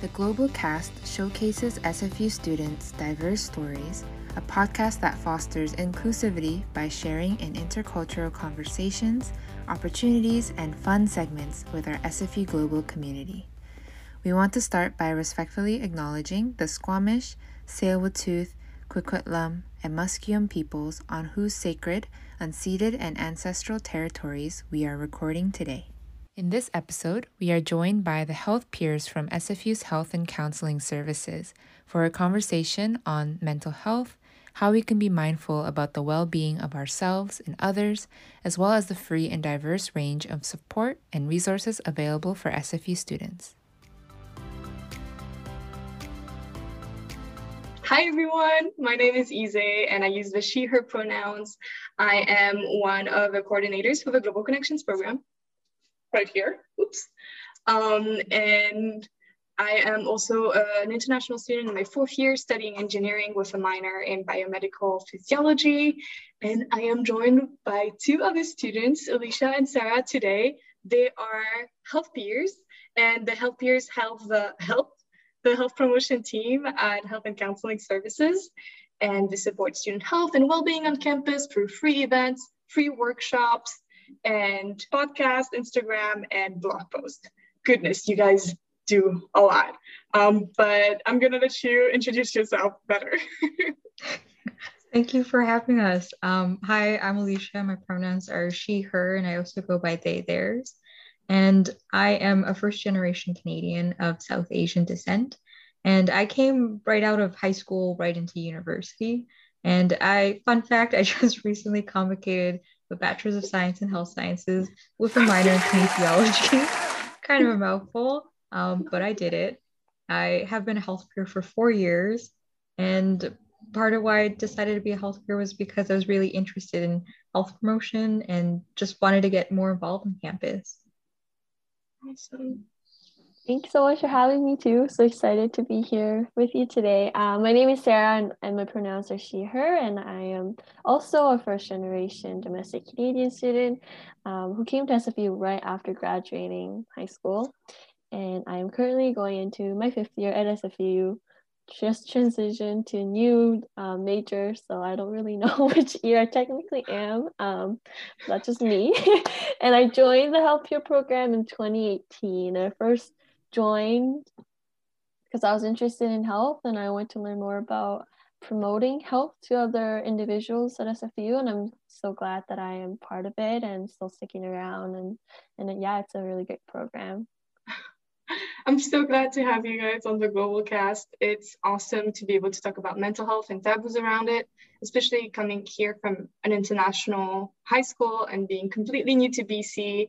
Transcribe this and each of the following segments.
The Global Cast showcases SFU students' diverse stories, a podcast that fosters inclusivity by sharing in intercultural conversations, opportunities, and fun segments with our SFU Global community. We want to start by respectfully acknowledging the Squamish, Tsleil-Waututh, and Musqueam peoples on whose sacred, unceded, and ancestral territories we are recording today. In this episode, we are joined by the health peers from SFU's Health and Counseling Services for a conversation on mental health, how we can be mindful about the well being of ourselves and others, as well as the free and diverse range of support and resources available for SFU students. Hi everyone, my name is Ize and I use the she, her pronouns. I am one of the coordinators for the Global Connections program right here. Oops. Um, and I am also an international student in my fourth year studying engineering with a minor in biomedical physiology. And I am joined by two other students, Alicia and Sarah today. They are health peers and the health peers help the help the health promotion team at Health and Counseling Services, and they support student health and well-being on campus through free events, free workshops, and podcast, Instagram, and blog post. Goodness, you guys do a lot. Um, but I'm gonna let you introduce yourself better. Thank you for having us. Um, hi, I'm Alicia. My pronouns are she, her, and I also go by they, theirs. And I am a first generation Canadian of South Asian descent. And I came right out of high school, right into university. And I, fun fact, I just recently convocated a Bachelor's of Science in Health Sciences with a minor in kinesiology. kind of a mouthful, um, but I did it. I have been a health peer for four years. And part of why I decided to be a health peer was because I was really interested in health promotion and just wanted to get more involved in campus. Awesome. Thank you so much for having me too. So excited to be here with you today. Um, my name is Sarah and, and my pronouns are she, her, and I am also a first generation domestic Canadian student um, who came to SFU right after graduating high school. And I am currently going into my fifth year at SFU just transitioned to a new um, major, so I don't really know which year I technically am. Um, that's just me. and I joined the Health Peer program in 2018. I first joined because I was interested in health and I wanted to learn more about promoting health to other individuals at SFU. And I'm so glad that I am part of it and still sticking around. And, and yeah, it's a really great program. I'm so glad to have you guys on the Global Cast. It's awesome to be able to talk about mental health and taboos around it, especially coming here from an international high school and being completely new to BC.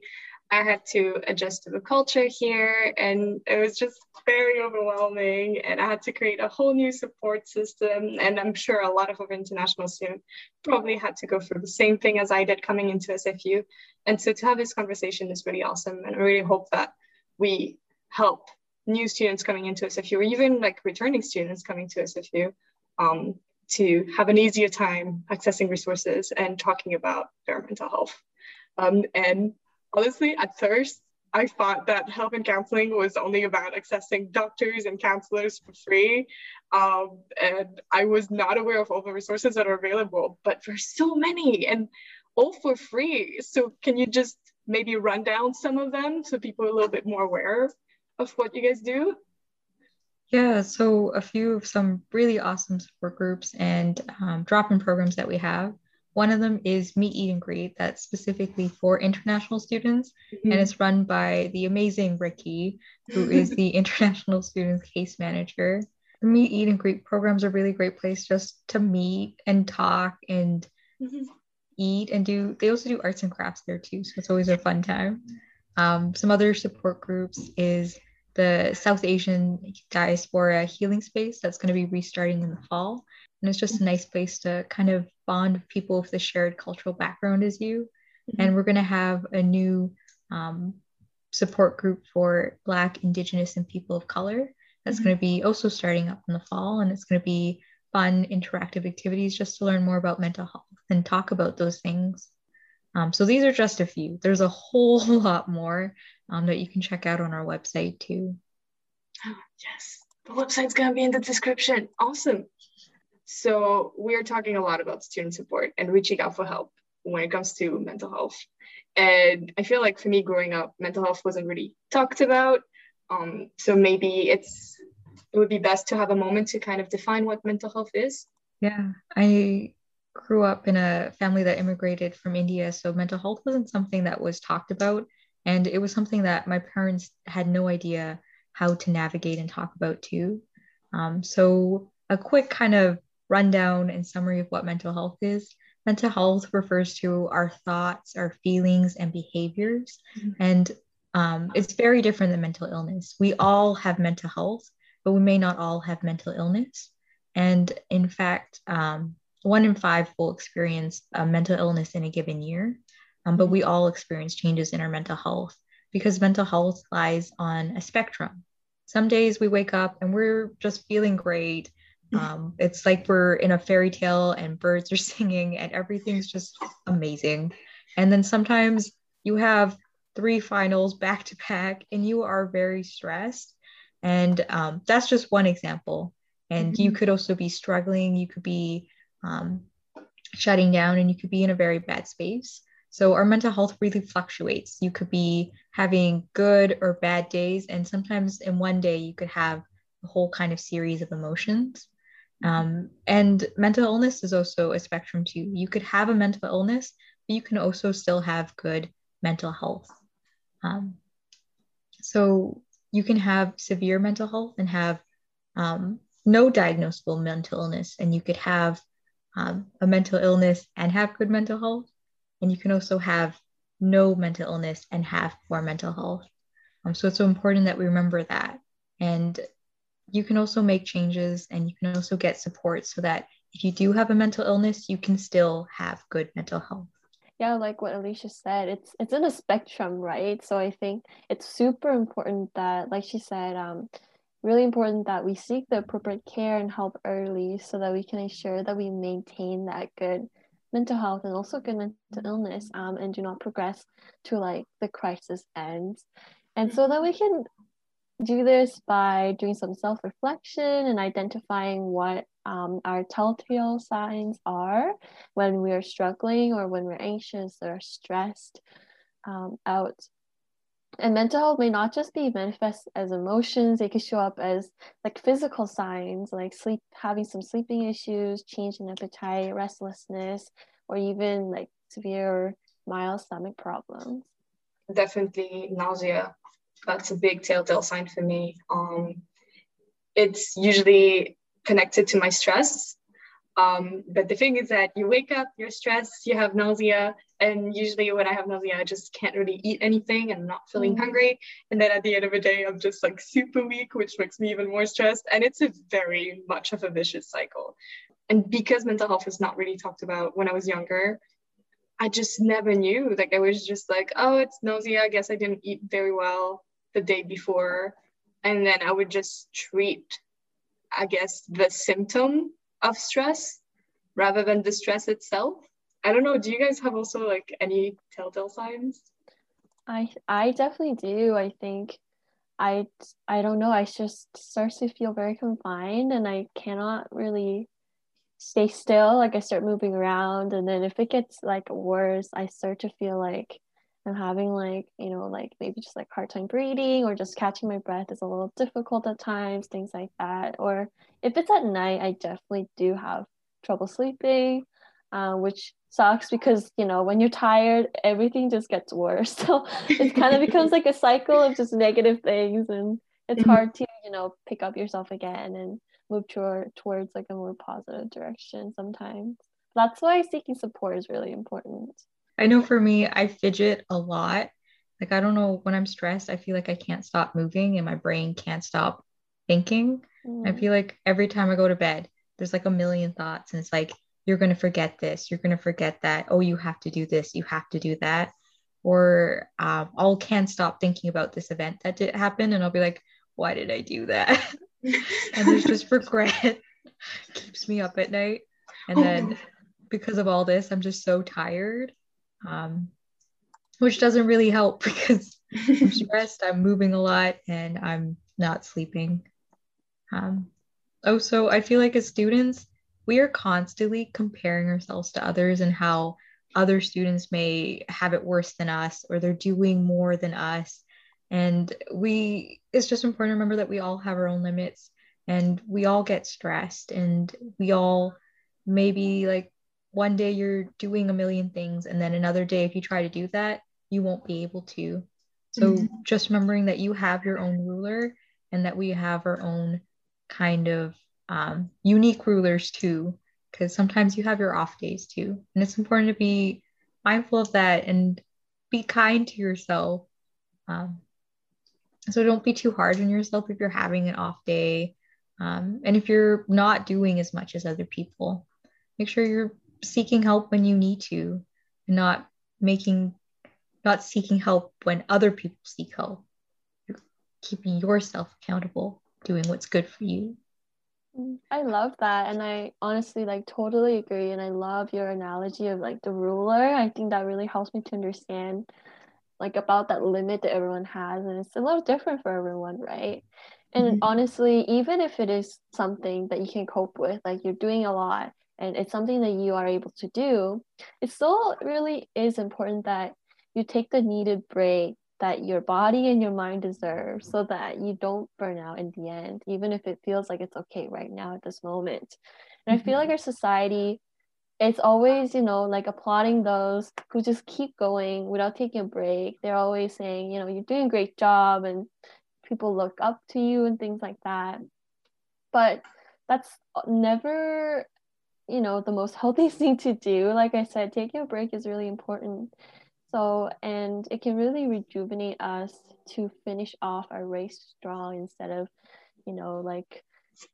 I had to adjust to the culture here, and it was just very overwhelming. And I had to create a whole new support system. And I'm sure a lot of our international students probably had to go through the same thing as I did coming into SFU. And so to have this conversation is really awesome. And I really hope that we help new students coming into SFU or even like returning students coming to SFU um, to have an easier time accessing resources and talking about their mental health. Um, and honestly, at first, I thought that health and counseling was only about accessing doctors and counselors for free. Um, and I was not aware of all the resources that are available, but there's so many and all for free. So can you just maybe run down some of them so people are a little bit more aware of what you guys do? Yeah, so a few of some really awesome support groups and um, drop in programs that we have. One of them is Meet, Eat, and Greet, that's specifically for international students, mm-hmm. and it's run by the amazing Ricky, who is the international students case manager. The Meet, Eat, and Greet programs are a really great place just to meet and talk and mm-hmm. eat and do. They also do arts and crafts there too, so it's always a fun time. Um, some other support groups is the South Asian diaspora healing space that's going to be restarting in the fall. And it's just a nice place to kind of bond with people with the shared cultural background as you. Mm-hmm. And we're going to have a new um, support group for Black, Indigenous, and people of color that's mm-hmm. going to be also starting up in the fall. And it's going to be fun, interactive activities just to learn more about mental health and talk about those things. Um, so these are just a few. There's a whole lot more um, that you can check out on our website too. oh, Yes, the website's gonna be in the description. Awesome. So we're talking a lot about student support and reaching out for help when it comes to mental health. And I feel like for me growing up, mental health wasn't really talked about. Um, so maybe it's it would be best to have a moment to kind of define what mental health is. Yeah, I grew up in a family that immigrated from India, so mental health wasn't something that was talked about, and it was something that my parents had no idea how to navigate and talk about too. Um, so a quick kind of rundown and summary of what mental health is. Mental health refers to our thoughts, our feelings, and behaviors. Mm-hmm. And um, it's very different than mental illness. We all have mental health, but we may not all have mental illness. And in fact, um, one in five will experience a mental illness in a given year, um, but we all experience changes in our mental health because mental health lies on a spectrum. Some days we wake up and we're just feeling great um, it's like we're in a fairy tale and birds are singing and everything's just amazing. And then sometimes you have three finals back to back and you are very stressed. And um, that's just one example. And mm-hmm. you could also be struggling, you could be um, shutting down, and you could be in a very bad space. So our mental health really fluctuates. You could be having good or bad days, and sometimes in one day you could have a whole kind of series of emotions. Um, and mental illness is also a spectrum too. You could have a mental illness, but you can also still have good mental health. Um, so you can have severe mental health and have um, no diagnosable mental illness, and you could have um, a mental illness and have good mental health, and you can also have no mental illness and have poor mental health. Um, so it's so important that we remember that. And you can also make changes and you can also get support so that if you do have a mental illness, you can still have good mental health. Yeah, like what Alicia said, it's it's in a spectrum, right? So I think it's super important that, like she said, um, really important that we seek the appropriate care and help early so that we can ensure that we maintain that good mental health and also good mental illness um, and do not progress to like the crisis ends and so that we can do this by doing some self reflection and identifying what um, our telltale signs are when we're struggling or when we're anxious or stressed um, out. And mental health may not just be manifest as emotions, it can show up as like physical signs like sleep, having some sleeping issues, change in appetite, restlessness, or even like severe mild stomach problems. Definitely nausea that's a big telltale sign for me. Um, it's usually connected to my stress. Um, but the thing is that you wake up, you're stressed, you have nausea, and usually when I have nausea, I just can't really eat anything and I'm not feeling mm. hungry. And then at the end of the day, I'm just like super weak, which makes me even more stressed. And it's a very much of a vicious cycle. And because mental health is not really talked about when I was younger, I just never knew. Like I was just like, oh, it's nausea. I guess I didn't eat very well the day before and then i would just treat i guess the symptom of stress rather than the stress itself. I don't know do you guys have also like any telltale signs? I i definitely do. I think i i don't know i just start to feel very confined and i cannot really stay still. Like i start moving around and then if it gets like worse i start to feel like I'm having like, you know, like maybe just like hard time breathing or just catching my breath is a little difficult at times, things like that. Or if it's at night, I definitely do have trouble sleeping, uh, which sucks because, you know, when you're tired, everything just gets worse. So it kind of becomes like a cycle of just negative things and it's mm-hmm. hard to, you know, pick up yourself again and move toward, towards like a more positive direction sometimes. That's why seeking support is really important. I know for me, I fidget a lot. Like, I don't know, when I'm stressed, I feel like I can't stop moving and my brain can't stop thinking. Mm. I feel like every time I go to bed, there's like a million thoughts, and it's like, you're going to forget this, you're going to forget that. Oh, you have to do this, you have to do that. Or um, I'll can't stop thinking about this event that did happen, and I'll be like, why did I do that? and there's just regret keeps me up at night. And then because of all this, I'm just so tired um, which doesn't really help because I'm stressed, I'm moving a lot, and I'm not sleeping. Um, oh, so I feel like as students, we are constantly comparing ourselves to others and how other students may have it worse than us or they're doing more than us. And we, it's just important to remember that we all have our own limits and we all get stressed and we all maybe like one day you're doing a million things and then another day if you try to do that you won't be able to. So mm-hmm. just remembering that you have your own ruler and that we have our own kind of um, unique rulers too because sometimes you have your off days too. And it's important to be mindful of that and be kind to yourself. Um, so don't be too hard on yourself if you're having an off day. Um, and if you're not doing as much as other people make sure you're seeking help when you need to and not making not seeking help when other people seek help. You're keeping yourself accountable doing what's good for you. I love that and i honestly like totally agree and i love your analogy of like the ruler. I think that really helps me to understand like about that limit that everyone has and it's a little different for everyone right? And mm-hmm. honestly even if it is something that you can cope with like you're doing a lot and it's something that you are able to do, it still really is important that you take the needed break that your body and your mind deserve so that you don't burn out in the end, even if it feels like it's okay right now at this moment. And mm-hmm. I feel like mm-hmm. our society, it's always, you know, like applauding those who just keep going without taking a break. They're always saying, you know, you're doing a great job and people look up to you and things like that. But that's never you know the most healthy thing to do. Like i said taking a break is really important. So and it can really rejuvenate us to finish off our race strong instead of you know like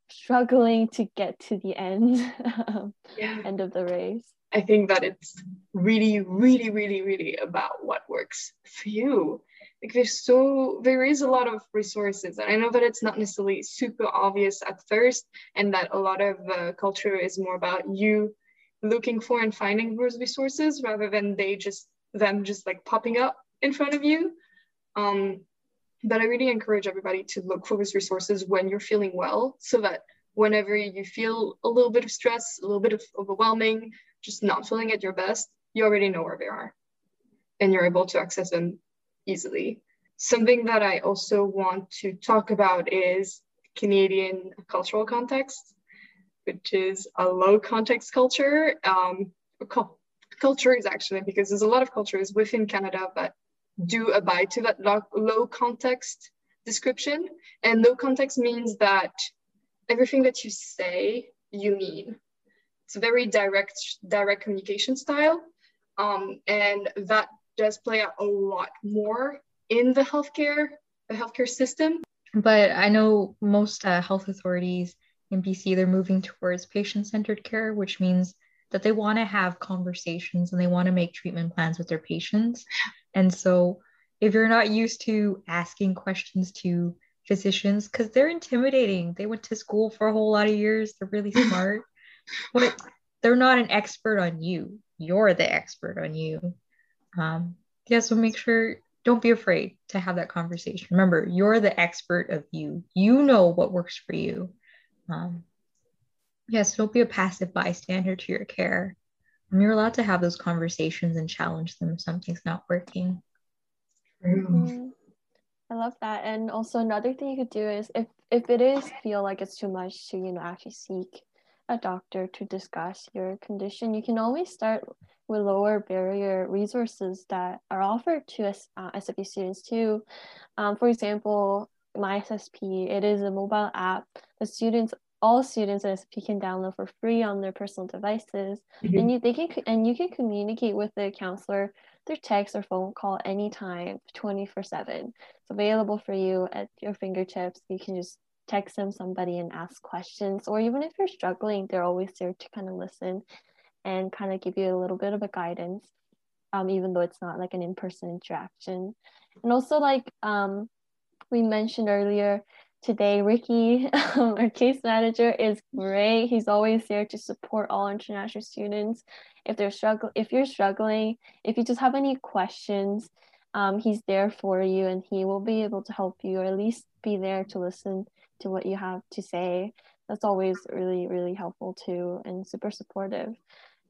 struggling to get to the end yeah. end of the race. I think that it's really really really really about what works for you like there's so there is a lot of resources and i know that it's not necessarily super obvious at first and that a lot of the culture is more about you looking for and finding those resources rather than they just them just like popping up in front of you. Um, but i really encourage everybody to look for those resources when you're feeling well so that whenever you feel a little bit of stress a little bit of overwhelming just not feeling at your best you already know where they are and you're able to access them easily. Something that I also want to talk about is Canadian cultural context, which is a low context culture. Um, culture is actually because there's a lot of cultures within Canada that do abide to that low, low context description. And low context means that everything that you say, you mean. It's a very direct, direct communication style. Um, and that does play out a lot more in the healthcare the healthcare system. But I know most uh, health authorities in BC they're moving towards patient-centered care, which means that they want to have conversations and they want to make treatment plans with their patients. And so if you're not used to asking questions to physicians because they're intimidating. They went to school for a whole lot of years. They're really smart. but they're not an expert on you. You're the expert on you. Um, yeah, so make sure don't be afraid to have that conversation. Remember, you're the expert of you. You know what works for you. Um, yes, don't be a passive bystander to your care. Um, you're allowed to have those conversations and challenge them if something's not working. Mm-hmm. I love that. And also another thing you could do is if if it is feel like it's too much to you know actually seek a doctor to discuss your condition, you can always start with lower barrier resources that are offered to us uh, SFU students too. Um, for example, my SSP, it is a mobile app. The students, all students at SFU can download for free on their personal devices, mm-hmm. and you they can and you can communicate with the counselor through text or phone call anytime, twenty four seven. It's available for you at your fingertips. You can just text them somebody and ask questions, or even if you're struggling, they're always there to kind of listen and kind of give you a little bit of a guidance um, even though it's not like an in-person interaction. And also like um, we mentioned earlier today ricky our case manager is great. He's always there to support all international students if they're struggling if you're struggling. If you just have any questions um, he's there for you and he will be able to help you or at least be there to listen to what you have to say that's always really really helpful too and super supportive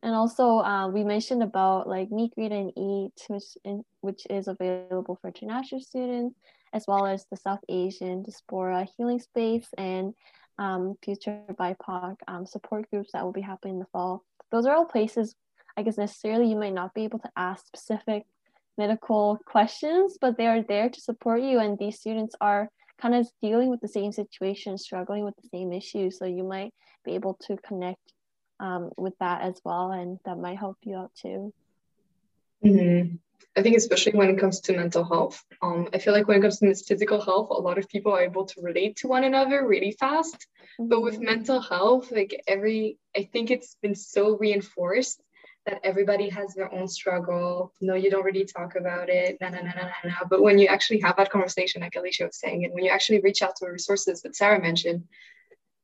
and also uh, we mentioned about like meet greet and eat which in, which is available for international students as well as the south asian diaspora healing space and um, future bipoc um, support groups that will be happening in the fall those are all places i guess necessarily you might not be able to ask specific medical questions, but they are there to support you. And these students are kind of dealing with the same situation, struggling with the same issues. So you might be able to connect um, with that as well, and that might help you out too. Mm-hmm. I think especially when it comes to mental health, um, I feel like when it comes to physical health, a lot of people are able to relate to one another really fast. Mm-hmm. But with mental health, like every, I think it's been so reinforced that everybody has their own struggle. No, you don't really talk about it. Nah, nah, nah, nah, nah. But when you actually have that conversation, like Alicia was saying, and when you actually reach out to the resources that Sarah mentioned,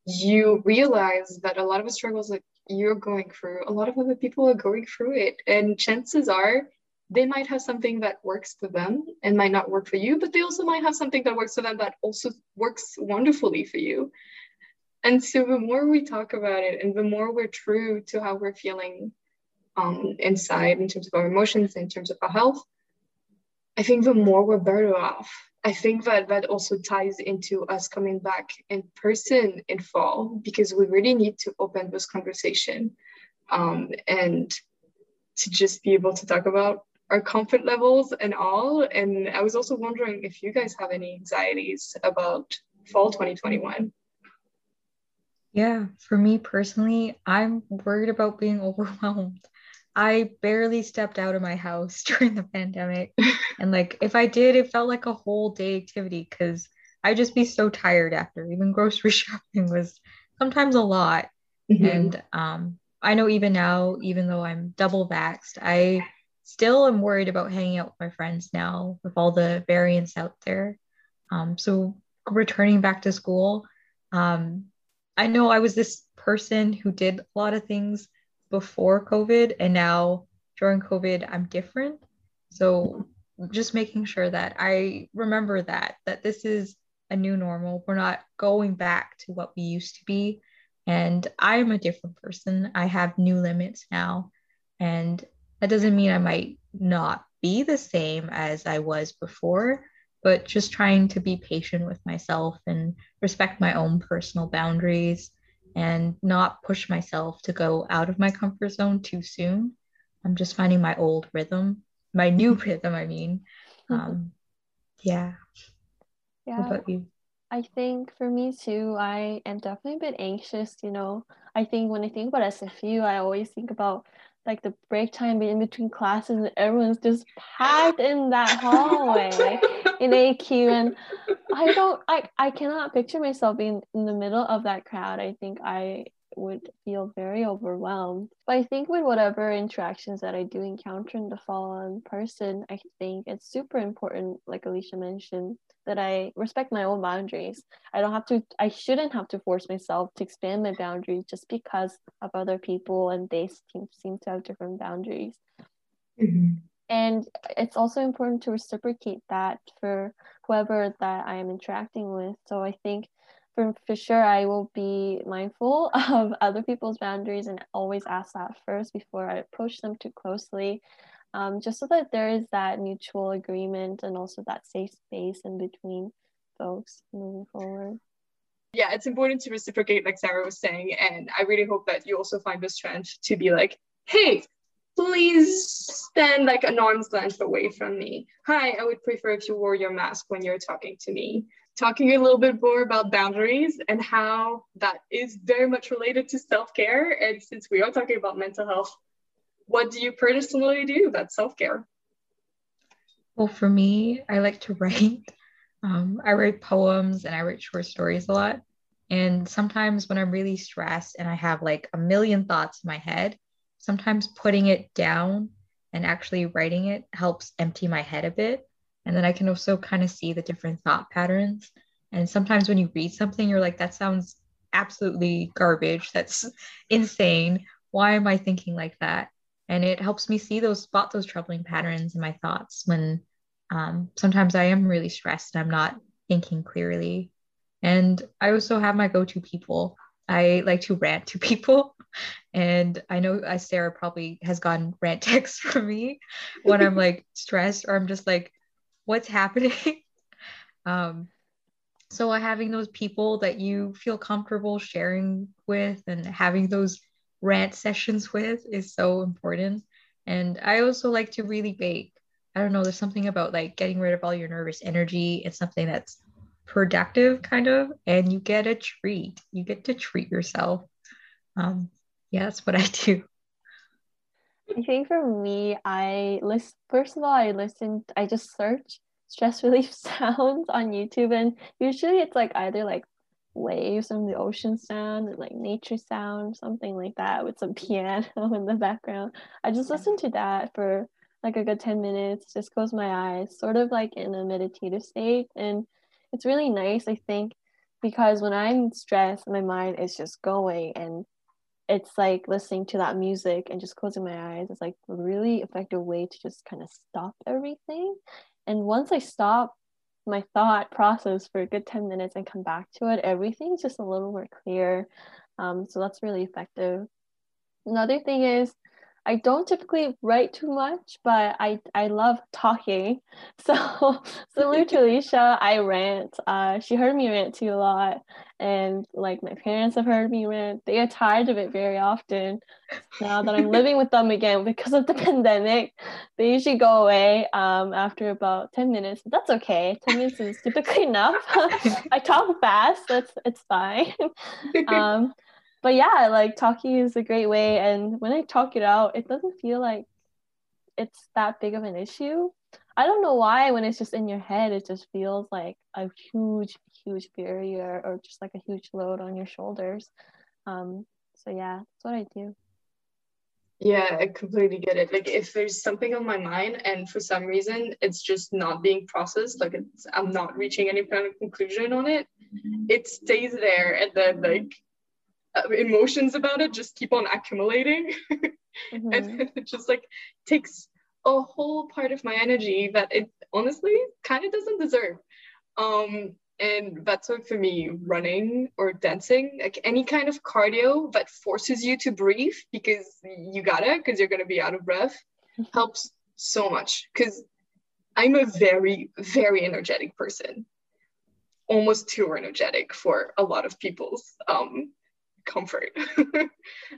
you realize that a lot of the struggles that you're going through, a lot of other people are going through it. And chances are they might have something that works for them and might not work for you, but they also might have something that works for them that also works wonderfully for you. And so the more we talk about it and the more we're true to how we're feeling um, inside in terms of our emotions, in terms of our health, I think the more we're better off. I think that that also ties into us coming back in person in fall because we really need to open this conversation um, and to just be able to talk about our comfort levels and all. And I was also wondering if you guys have any anxieties about fall 2021. Yeah, for me personally, I'm worried about being overwhelmed. I barely stepped out of my house during the pandemic. and like if I did, it felt like a whole day activity because I'd just be so tired after. Even grocery shopping was sometimes a lot. Mm-hmm. And um, I know even now, even though I'm double vaxxed, I still am worried about hanging out with my friends now with all the variants out there. Um, so returning back to school, um, I know I was this person who did a lot of things before COVID and now during COVID, I'm different. So just making sure that I remember that, that this is a new normal. We're not going back to what we used to be. And I'm a different person. I have new limits now. And that doesn't mean I might not be the same as I was before, but just trying to be patient with myself and respect my own personal boundaries and not push myself to go out of my comfort zone too soon. I'm just finding my old rhythm, my new rhythm, I mean. Mm-hmm. Um, yeah. Yeah. What about you? I think for me too, I am definitely a bit anxious, you know. I think when I think about SFU, I always think about like the break time in between classes and everyone's just packed in that hallway in AQ and I don't I, I cannot picture myself being in the middle of that crowd. I think I would feel very overwhelmed. But I think with whatever interactions that I do encounter in the fall in person, I think it's super important, like Alicia mentioned, that I respect my own boundaries. I don't have to, I shouldn't have to force myself to expand my boundaries just because of other people and they seem, seem to have different boundaries. Mm-hmm. And it's also important to reciprocate that for whoever that I am interacting with. So I think for, for sure I will be mindful of other people's boundaries and always ask that first before I approach them too closely um, just so that there is that mutual agreement and also that safe space in between folks moving forward. Yeah, it's important to reciprocate, like Sarah was saying. And I really hope that you also find the strength to be like, hey, please stand like an arm's length away from me. Hi, I would prefer if you wore your mask when you're talking to me. Talking a little bit more about boundaries and how that is very much related to self care. And since we are talking about mental health, what do you personally do? That's self-care. Well for me i like to write. Um, i write poems and i write short stories a lot. And sometimes when i'm really stressed and i have like a million thoughts in my head sometimes putting it down and actually writing it helps empty my head a bit. And then i can also kind of see the different thought patterns. And sometimes when you read something you're like that sounds absolutely garbage. That's insane. Why am i thinking like that and it helps me see those spot those troubling patterns in my thoughts when Um, sometimes I am really stressed and I'm not thinking clearly. And I also have my go to people. I like to rant to people. And I know uh, Sarah probably has gotten rant texts from me when I'm like stressed or I'm just like, what's happening? um, so having those people that you feel comfortable sharing with and having those rant sessions with is so important. And I also like to really bake. I don't know, there's something about like getting rid of all your nervous energy. It's something that's productive, kind of, and you get a treat. You get to treat yourself. Um, yeah, that's what I do. I think for me, I list first of all, I listened, I just search stress relief sounds on YouTube, and usually it's like either like waves from the ocean sound, like nature sound, something like that, with some piano in the background. I just listen to that for like a good 10 minutes, just close my eyes, sort of like in a meditative state. And it's really nice, I think, because when I'm stressed, my mind is just going and it's like listening to that music and just closing my eyes is like a really effective way to just kind of stop everything. And once I stop my thought process for a good 10 minutes and come back to it, everything's just a little more clear. Um, so that's really effective. Another thing is I don't typically write too much, but I, I love talking. So similar to Alicia, I rant. Uh, she heard me rant too a lot. And like my parents have heard me rant. They get tired of it very often. Now that I'm living with them again because of the pandemic, they usually go away um, after about 10 minutes. But that's okay. 10 minutes is typically enough. I talk fast. That's it's fine. um, but yeah, like talking is a great way. And when I talk it out, it doesn't feel like it's that big of an issue. I don't know why when it's just in your head, it just feels like a huge, huge barrier or just like a huge load on your shoulders. Um, so yeah, that's what I do. Yeah, I completely get it. Like if there's something on my mind and for some reason it's just not being processed, like it's I'm not reaching any kind of conclusion on it, it stays there and then like emotions about it just keep on accumulating. Mm-hmm. and it just like takes a whole part of my energy that it honestly kind of doesn't deserve. Um and that's what for me running or dancing like any kind of cardio that forces you to breathe because you gotta because you're gonna be out of breath helps so much. Because i'm a very very energetic person. Almost too energetic for a lot of people's um comfort.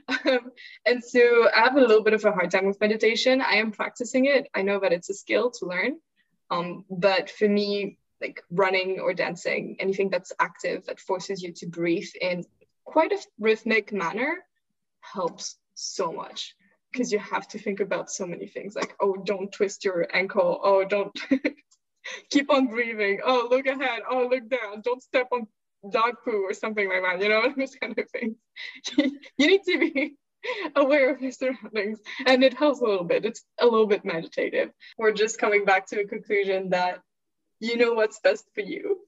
um, and so I have a little bit of a hard time with meditation. I am practicing it. I know that it's a skill to learn. Um, but for me, like running or dancing, anything that's active that forces you to breathe in quite a rhythmic manner helps so much because you have to think about so many things like, oh, don't twist your ankle. Oh, don't keep on breathing. Oh, look ahead. Oh, look down. Don't step on dog poo or something like that, you know, those kind of things. you need to be aware of your surroundings and it helps a little bit. It's a little bit meditative. We're just coming back to a conclusion that you know what's best for you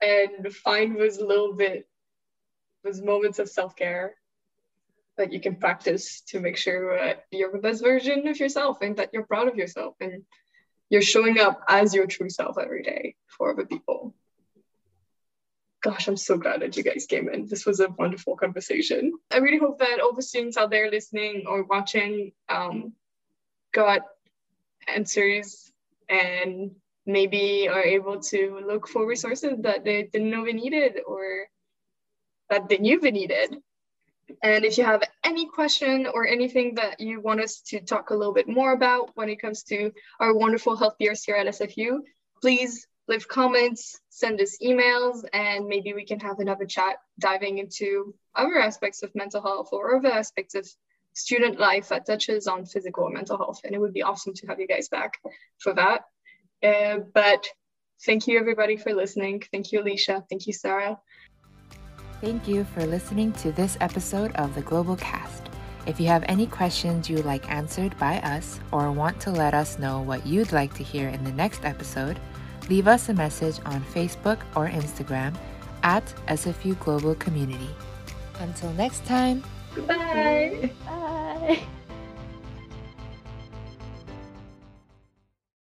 and find those little bit, those moments of self-care that you can practice to make sure you're the best version of yourself and that you're proud of yourself and you're showing up as your true self every day for other people gosh, I'm so glad that you guys came in. This was a wonderful conversation. I really hope that all the students out there listening or watching um, got answers and maybe are able to look for resources that they didn't know they needed or that they knew they needed. And if you have any question or anything that you want us to talk a little bit more about when it comes to our wonderful health peers here at SFU, please leave comments, send us emails, and maybe we can have another chat diving into other aspects of mental health or other aspects of student life that touches on physical and mental health. And it would be awesome to have you guys back for that. Uh, but thank you everybody for listening. Thank you, Alicia. Thank you, Sarah. Thank you for listening to this episode of the Global Cast. If you have any questions you like answered by us or want to let us know what you'd like to hear in the next episode, leave us a message on Facebook or Instagram at SFU Global Community. Until next time, goodbye. Bye.